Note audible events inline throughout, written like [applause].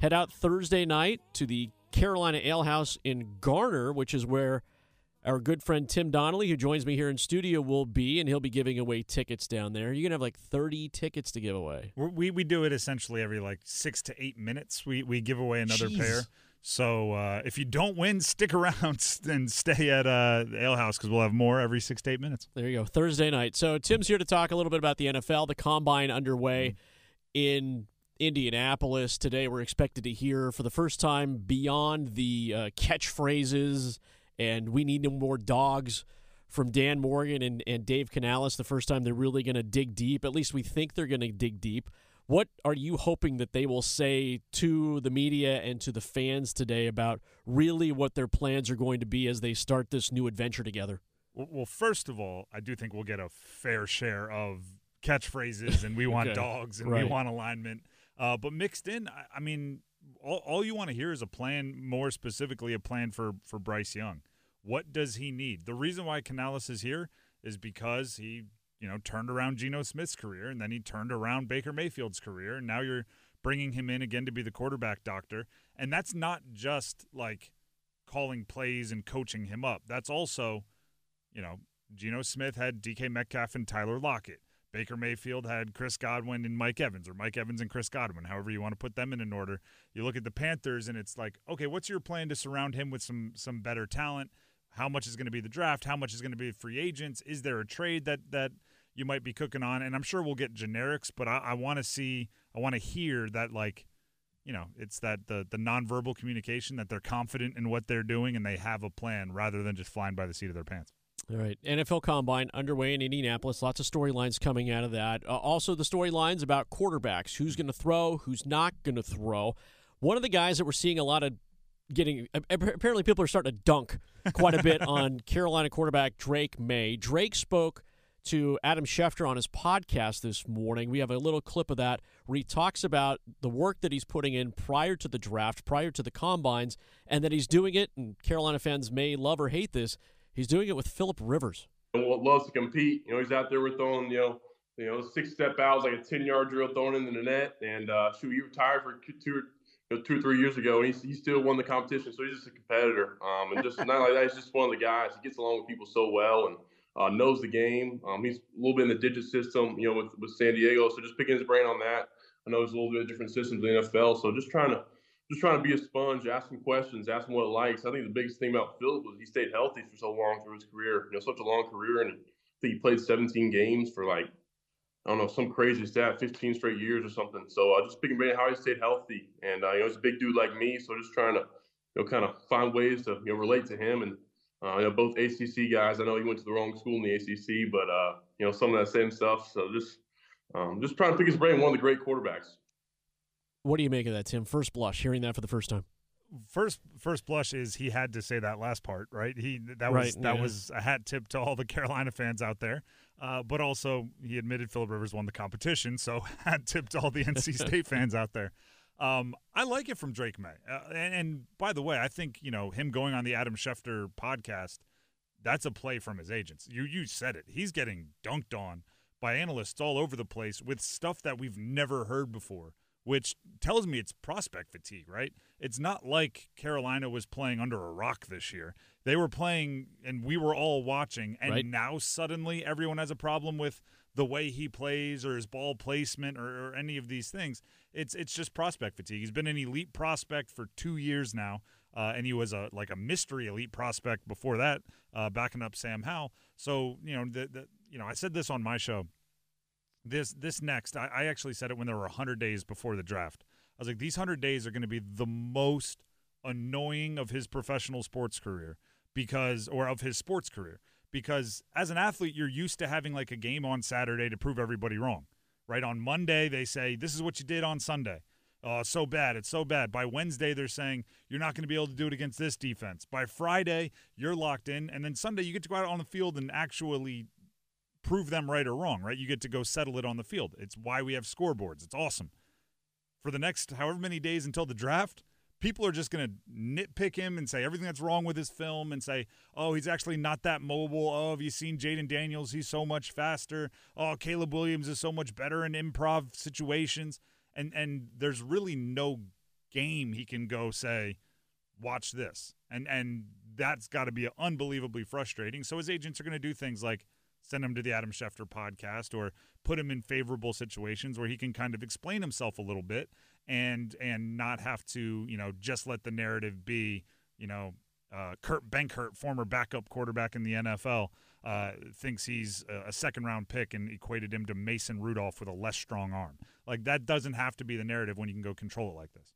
head out Thursday night to the Carolina Ale House in Garner, which is where our good friend Tim Donnelly, who joins me here in studio, will be, and he'll be giving away tickets down there. You're gonna have like 30 tickets to give away. We're, we we do it essentially every like six to eight minutes. We we give away another Jeez. pair. So uh, if you don't win, [laughs] stick around and stay at uh, the Ale House because we'll have more every six to eight minutes. There you go, Thursday night. So Tim's here to talk a little bit about the NFL, the combine underway in Indianapolis today. We're expected to hear for the first time beyond the uh, catchphrases and we need no more dogs from Dan Morgan and, and Dave Canales. The first time they're really going to dig deep. At least we think they're going to dig deep. What are you hoping that they will say to the media and to the fans today about really what their plans are going to be as they start this new adventure together? Well, first of all, I do think we'll get a fair share of catchphrases, and we want [laughs] Okay. dogs, and Right. we want alignment. Uh, but mixed in, I, I mean, all, all you want to hear is a plan. More specifically, a plan for for Bryce Young. What does he need? The reason why Canales is here is because he, you know, turned around Geno Smith's career, and then he turned around Baker Mayfield's career, and now you're bringing him in again to be the quarterback doctor. And that's not just like calling plays and coaching him up. That's also you know, Geno Smith had DK Metcalf and Tyler Lockett. Baker Mayfield had Chris Godwin and Mike Evans, or Mike Evans and Chris Godwin, however you want to put them in an order. You look at the Panthers, and it's like, okay, what's your plan to surround him with some some better talent? How much is going to be the draft? How much is going to be free agents? Is there a trade that that you might be cooking on? And I'm sure we'll get generics, but I, I want to see, I want to hear that like you know, it's that the the nonverbal communication that they're confident in what they're doing and they have a plan rather than just flying by the seat of their pants. All right. NFL Combine underway in Indianapolis. Lots of storylines coming out of that. Uh, also, the storylines about quarterbacks who's going to throw, who's not going to throw. One of the guys that we're seeing a lot of getting apparently people are starting to dunk quite a bit [laughs] on Carolina quarterback Drake Maye. Drake spoke to Adam Schefter on his podcast this morning. We have a little clip of that where he talks about the work that he's putting in prior to the draft, prior to the combines, and that he's doing it. And Carolina fans may love or hate this. He's doing it with Philip Rivers. Lo- loves to compete. You know, he's out there with throwing, you know, you know, six step outs like a ten yard drill thrown into the net. And uh, shoot, he retired for two, you know, two or three years ago, and he, he still won the competition. So he's just a competitor, um, and just not like that. He's just one of the guys. He gets along with people so well and uh, knows the game. Um, he's a little bit in the digit system, you know, with, with San Diego. So just picking his brain on that. I know there's a little bit different systems in the NFL. So just trying to just trying to be a sponge, ask him questions, ask him what it likes. I think the biggest thing about Philip was he stayed healthy for so long through his career. You know, such a long career, and I think he played 17 games for like I don't know some crazy stat, 15 straight years or something. So uh, just picking brain how he stayed healthy, and uh, you know he's a big dude like me, so just trying to you know kind of find ways to you know relate to him and. Uh, you know, both ACC guys. I know he went to the wrong school in the ACC, but uh, you know some of that same stuff. So just, um, just trying to pick his brain. One of the great quarterbacks. What do you make of that, Tim? First blush, hearing that for the first time. First, first blush is he had to say that last part, right? He that Right, was that yeah. was a hat tip to all the [laughs] Carolina fans out there. Uh, but also, he admitted Philip Rivers won the competition, so [laughs] hat tip to all the NC [laughs] State fans out there. Um, I like it from Drake Maye, uh, and, and by the way, I think you know him going on the Adam Schefter podcast. That's a play from his agents. You you said it. He's getting dunked on by analysts all over the place with stuff that we've never heard before, which tells me it's prospect fatigue, right? It's not like Carolina was playing under a rock this year. They were playing, and we were all watching, and Right. now suddenly everyone has a problem with the way he plays or his ball placement or, or any of these things. It's it's just prospect fatigue. He's been an elite prospect for two years now, uh, and he was a like a mystery elite prospect before that, uh, backing up Sam Howell. So you know the, the you know I said this on my show. This this next, I, I actually said it when there were hundred days before the draft. I was like, these hundred days are going to be the most annoying of his professional sports career because, or of his sports career, because as an athlete, you're used to having like a game on Saturday to prove everybody wrong. Right on Monday, they say this is what you did on Sunday. Oh, so bad. It's so bad. By Wednesday, they're saying you're not going to be able to do it against this defense. By Friday, you're locked in. And then Sunday, you get to go out on the field and actually prove them right or wrong, right? You get to go settle it on the field. It's why we have scoreboards. It's awesome. For the next however many days until the draft, people are just going to nitpick him and say everything that's wrong with his film and say, oh, he's actually not that mobile. Oh, have you seen Jayden Daniels? He's so much faster. Oh, Caleb Williams is so much better in improv situations. And and there's really no game he can go say, "Watch this," and and that's got to be unbelievably frustrating. So his agents are going to do things like send him to the Adam Schefter podcast or put him in favorable situations where he can kind of explain himself a little bit and and not have to you know just let the narrative be you know uh, Kurt Benkert, former backup quarterback in the NFL, uh, thinks he's a second round pick and equated him to Mason Rudolph with a less strong arm. Like that doesn't have to be the narrative when you can go control it like this.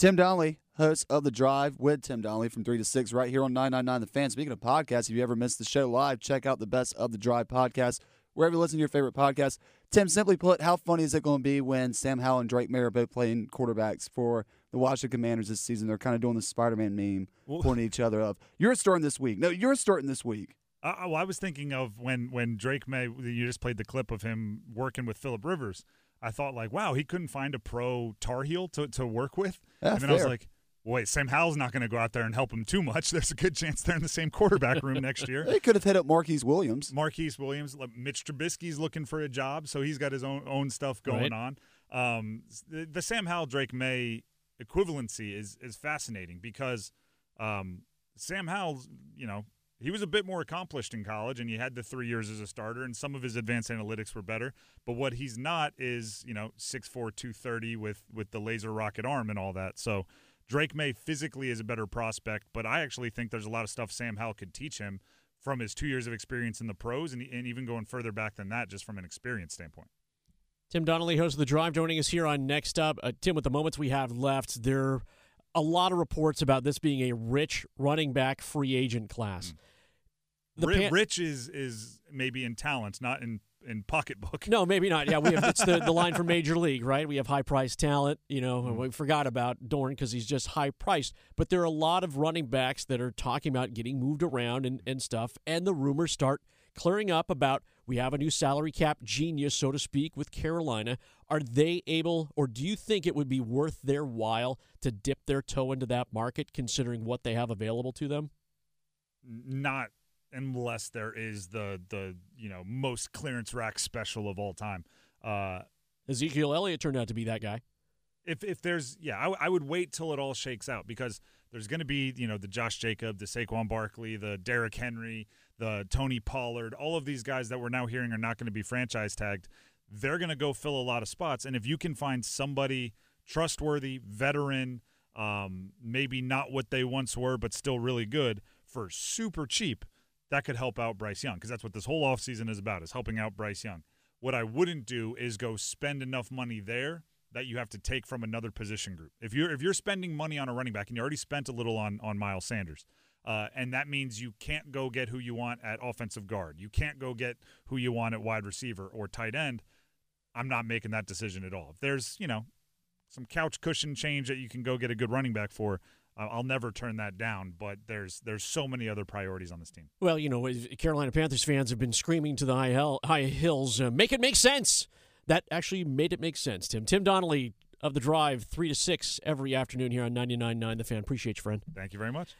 Tim Donnelly, host of The Drive with Tim Donnelly from 3 to 6 right here on 999 The Fan. Speaking of podcasts, if you ever missed the show live, check out the Best of The Drive podcast wherever you listen to your favorite podcast. Tim, simply put, how funny is it going to be when Sam Howell and Drake Maye are both playing quarterbacks for the Washington Commanders this season? They're kind of doing the Spider Man meme, well, [laughs] pointing each other up. You're starting this week. No, you're starting this week. Uh, well, I was thinking of when when Drake Maye. You just played the clip of him working with Philip Rivers. I thought like, wow, he couldn't find a pro Tar Heel to to work with. Yeah, and then fair. I was like, wait, Sam Howell's not going to go out there and help him too much. [laughs] There's a good chance they're in the same quarterback room next year. They could have hit up Marquise Williams. Marquise Williams, Mitch Trubisky's looking for a job, so he's got his own own stuff going right. on. Um, the, the, Sam Howell Drake Maye equivalency is is fascinating because um, Sam Howell's, you know, he was a bit more accomplished in college and he had the three years as a starter and some of his advanced analytics were better. But what he's not is you know 6'4 230 with with the laser rocket arm and all that. So drake Maye physically is a better prospect but i actually think there's a lot of stuff sam howell could teach him from his two years of experience in the pros and, and even going further back than that just from an experience standpoint. Tim Donnelly, host of The Drive, joining us here on Next Up. Uh, Tim, with the moments we have left, there a lot of reports about this being a rich running back free agent class. The Pan- rich is is maybe in talent, not in in pocketbook. No, maybe not. Yeah, we have it's the, the line from [laughs] Major League, right? We have high priced talent. You know, mm. we forgot about Dorn because he's just high priced. But there are a lot of running backs that are talking about getting moved around and, and stuff, and the rumors start clearing up about we have a new salary cap genius, so to speak, with Carolina. Are they able, or do you think it would be worth their while to dip their toe into that market, considering what they have available to them? Not unless there is the the you know most clearance rack special of all time. Uh, Ezekiel Elliott turned out to be that guy. If if there's yeah, I, I would wait till it all shakes out because there's going to be you know the Josh Jacob, the Saquon Barkley, the Derrick Henry, the Tony Pollard, all of these guys that we're now hearing are not going to be franchise tagged. They're going to go fill a lot of spots, and if you can find somebody trustworthy, veteran, um, maybe not what they once were, but still really good for super cheap that could help out Bryce Young because that's what this whole offseason is about is helping out Bryce Young. What I wouldn't do is go spend enough money there that you have to take from another position group. If you're if you're spending money on a running back and you already spent a little on on Miles Sanders, uh, and that means you can't go get who you want at offensive guard, you can't go get who you want at wide receiver or tight end. I'm not making that decision at all. If there's you know some couch cushion change that you can go get a good running back for, I'll never turn that down, but there's there's so many other priorities on this team. Well, you know, Carolina Panthers fans have been screaming to the high, hell, high hills, uh, make it make sense. That actually made it make sense, Tim. Tim Donnelly of the Drive, three to six every afternoon here on 99.9 The Fan. Appreciate you, friend. Thank you very much.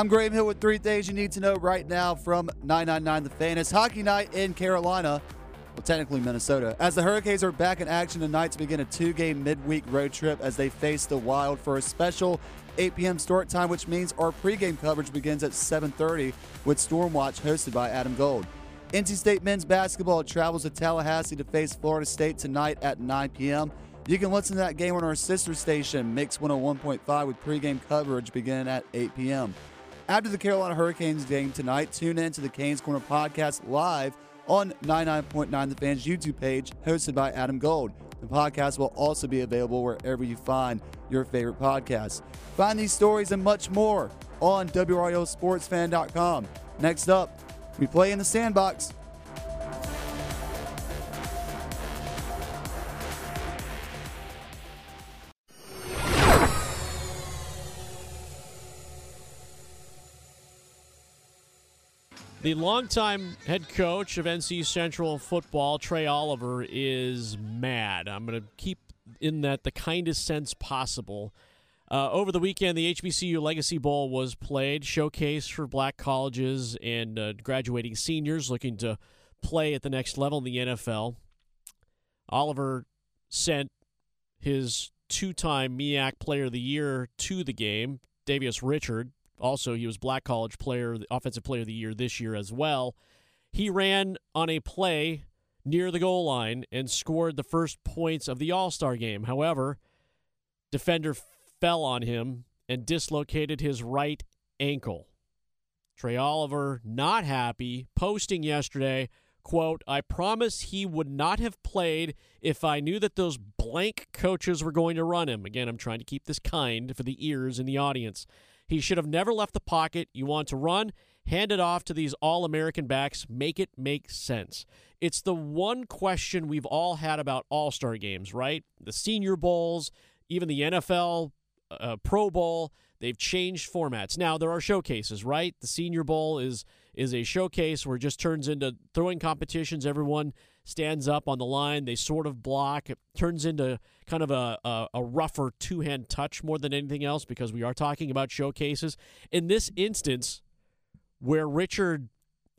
I'm Graham Hill with three things you need to know right now from 999 The Fan. It's hockey night in Carolina, well, technically Minnesota, as the Hurricanes are back in action tonight to begin a two game midweek road trip as they face the Wild for a special 8 p.m. start time, which means our pregame coverage begins at 7.30 with Stormwatch hosted by Adam Gold. NC State men's basketball travels to Tallahassee to face Florida State tonight at 9 p.m. You can listen to that game on our sister station, Mix 101.5, with pregame coverage beginning at 8 p.m. After the Carolina Hurricanes game tonight, tune in to the Canes Corner podcast live on 99.9 The Fans YouTube page, hosted by Adam Gold. The podcast will also be available wherever you find your favorite podcasts. Find these stories and much more on WRALSportsFan.com. Next up, we play in the sandbox. The longtime head coach of NC Central football, Trey Oliver, is mad. I'm going to keep in that the kindest sense possible. Uh, over the weekend, the HBCU Legacy Bowl was played, showcase for black colleges and uh, graduating seniors looking to play at the next level in the NFL. Oliver sent his two-time MEAC Player of the Year to the game, Davius Richard. Also, he was Black College Player, Offensive Player of the Year this year as well. He ran on a play near the goal line and scored the first points of the All Star game. However, defender fell on him and dislocated his right ankle. Trey Oliver, not happy, posting yesterday, quote, I promise he would not have played if I knew that those blank coaches were going to run him. Again, I'm trying to keep this kind for the ears in the audience. He should have never left the pocket. You want to run? Hand it off to these all American backs. Make it make sense. It's the one question we've all had about all star games, right? The Senior Bowls, even the NFL uh, Pro Bowl. They've changed formats. Now there are showcases, right? The Senior Bowl is is a showcase where it just turns into throwing competitions. Everyone stands up on the line. They sort of block. It turns into kind of a, a, a rougher two hand touch more than anything else because we are talking about showcases. In this instance, where Richard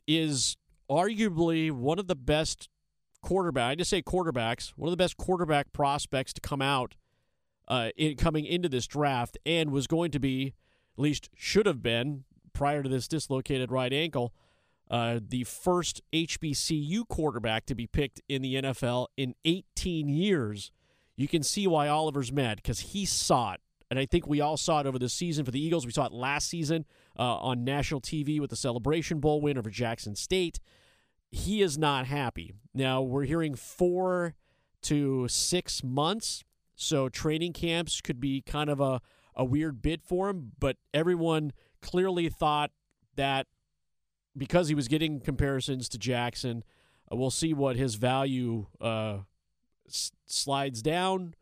is arguably one of the best quarterback. I just say quarterbacks, one of the best quarterback prospects to come out uh, in, coming into this draft, and was going to be, at least should have been, prior to this dislocated right ankle, uh, the first HBCU quarterback to be picked in the NFL in 18 years. You can see why Oliver's mad because he saw it. And I think we all saw it over the season for the Eagles. We saw it last season uh, on national TV with the Celebration Bowl win over Jackson State. He is not happy. Now, we're hearing four to six months. So training camps could be kind of a, a weird bit for him, but everyone clearly thought that because he was getting comparisons to Jackson, uh, we'll see what his value uh, s- slides down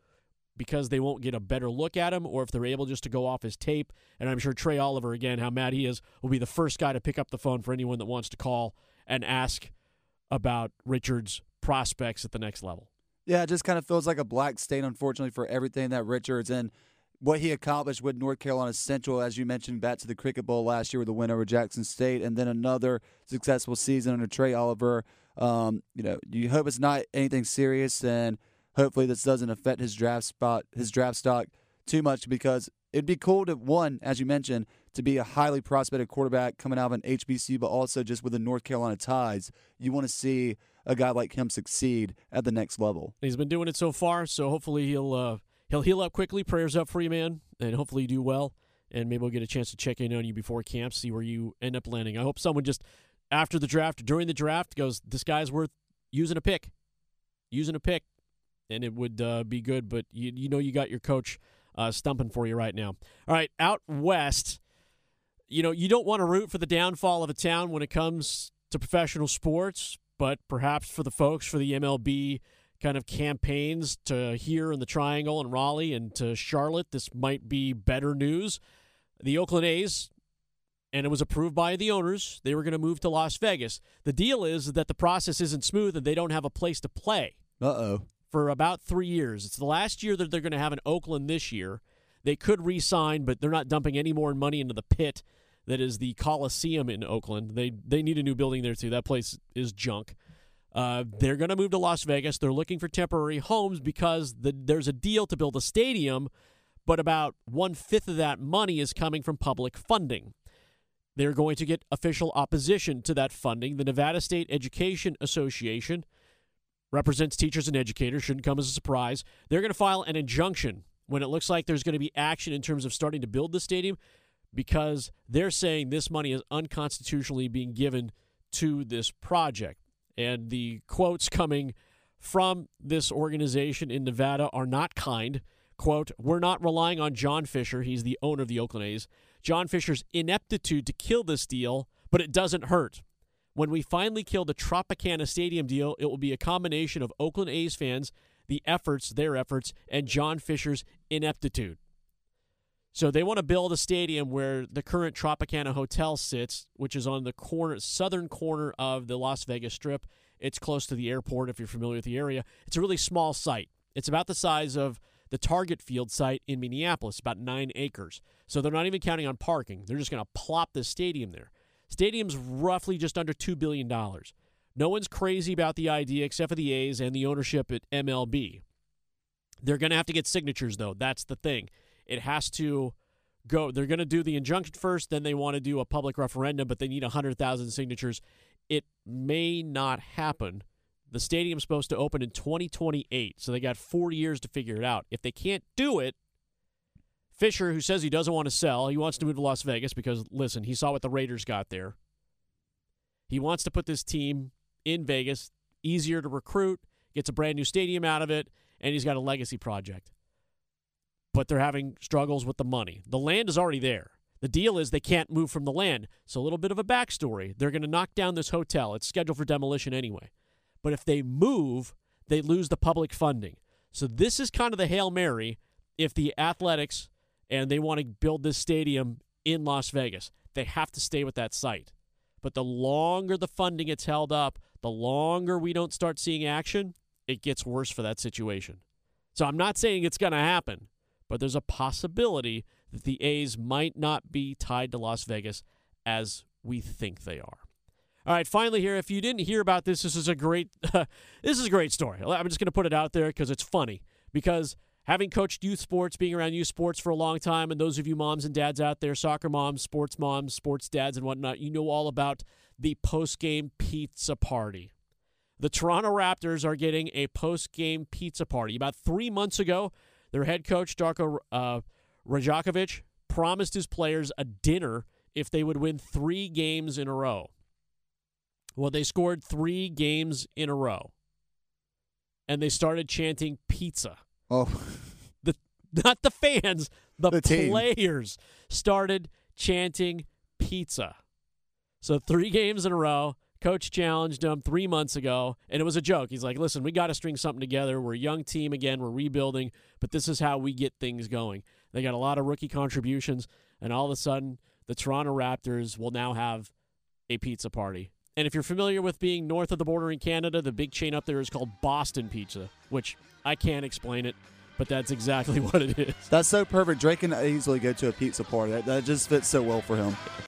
because they won't get a better look at him, or if they're able just to go off his tape. And I'm sure Trey Oliver, again, how mad he is, will be the first guy to pick up the phone for anyone that wants to call and ask about Richard's prospects at the next level. Yeah, it just kind of feels like a black stain, unfortunately, for everything that Richards and what he accomplished with North Carolina Central, as you mentioned, back to the Cricket Bowl last year with a win over Jackson State, and then another successful season under Trey Oliver. Um, you know, you hope it's not anything serious, and hopefully this doesn't affect his draft spot, his draft stock too much, because it'd be cool to one, as you mentioned, to be a highly prospected quarterback coming out of an HBC, but also just with the North Carolina ties. You want to see a guy like him succeed at the next level. He's been doing it so far, so hopefully he'll uh, he'll heal up quickly. Prayers up for you, man, and hopefully you do well. And maybe we'll get a chance to check in on you before camp, see where you end up landing. I hope someone just after the draft, during the draft, goes, "This guy's worth using a pick, using a pick," and it would uh, be good. But you you know you got your coach uh, stumping for you right now. All right, out west, you know you don't want to root for the downfall of a town when it comes to professional sports, but perhaps for the folks for the MLB kind of campaigns to here in the Triangle and Raleigh and to Charlotte, this might be better news. The Oakland A's, and it was approved by the owners, they were going to move to Las Vegas. The deal is that the process isn't smooth and they don't have a place to play. Uh oh. For about three years. It's the last year that they're going to have in Oakland this year. They could re sign, but they're not dumping any more money into the pit that is the Coliseum in Oakland. They they need a new building there too. That place is junk. Uh, they're going to move to Las Vegas. They're looking for temporary homes because the, there's a deal to build a stadium, but about one fifth of that money is coming from public funding. They're going to get official opposition to that funding. The Nevada State Education Association represents teachers and educators, shouldn't come as a surprise. They're going to file an injunction when it looks like there's going to be action in terms of starting to build the stadium because they're saying this money is unconstitutionally being given to this project. And the quotes coming from this organization in Nevada are not kind. Quote, We're not relying on John Fisher. He's the owner of the Oakland A's. John Fisher's ineptitude to kill this deal, but it doesn't hurt. When we finally kill the Tropicana Stadium deal, it will be a combination of Oakland A's fans, the efforts, their efforts, and John Fisher's ineptitude. So they want to build a stadium where the current Tropicana Hotel sits, which is on the corner, southern corner of the Las Vegas Strip. It's close to the airport if you're familiar with the area. It's a really small site. It's about the size of the Target Field site in Minneapolis, about nine acres. So they're not even counting on parking. They're just going to plop this stadium there. Stadium's roughly just under $2 billion. No one's crazy about the idea except for the A's and the ownership at MLB. They're going to have to get signatures, though. That's the thing. It has to go. They're going to do the injunction first, then they want to do a public referendum, but they need 100,000 signatures. It may not happen. The stadium's supposed to open in 2028, so they got four years to figure it out. If they can't do it, Fisher, who says he doesn't want to sell, he wants to move to Las Vegas because, listen, he saw what the Raiders got there. He wants to put this team in Vegas, easier to recruit, gets a brand new stadium out of it, and he's got a legacy project. But they're having struggles with the money. The land is already there. The deal is they can't move from the land. So, a little bit of a backstory. They're going to knock down this hotel. It's scheduled for demolition anyway. But if they move, they lose the public funding. So, this is kind of the Hail Mary if the athletics and they want to build this stadium in Las Vegas. They have to stay with that site. But the longer the funding gets held up, the longer we don't start seeing action, it gets worse for that situation. So I'm not saying it's going to happen, but there's a possibility that the A's might not be tied to Las Vegas as we think they are. All right, finally here, if you didn't hear about this, this is a great [laughs] this is a great story. I'm just going to put it out there because it's funny because having coached youth sports, being around youth sports for a long time, and those of you moms and dads out there, soccer moms, sports moms, sports dads, and whatnot, you know all about the post game pizza party. The Toronto Raptors are getting a post game pizza party. About three months ago, their head coach, Darko uh, Rajakovic, promised his players a dinner if they would win three games in a row. Well, they scored three games in a row. And they started chanting pizza. Oh, [laughs] The not the fans, the, The players started chanting pizza. So three games in a row. Coach challenged him three months ago, and it was a joke. He's like, "Listen, we got to string something together. We're a young team again. We're rebuilding, but this is how we get things going." They got a lot of rookie contributions, and all of a sudden, the Toronto Raptors will now have a pizza party. And if you're familiar with being north of the border in Canada, the big chain up there is called Boston Pizza, which I can't explain it, but that's exactly [laughs] what it is. that's so perfect. Drake can easily go to a pizza party. That, that just fits so well for him.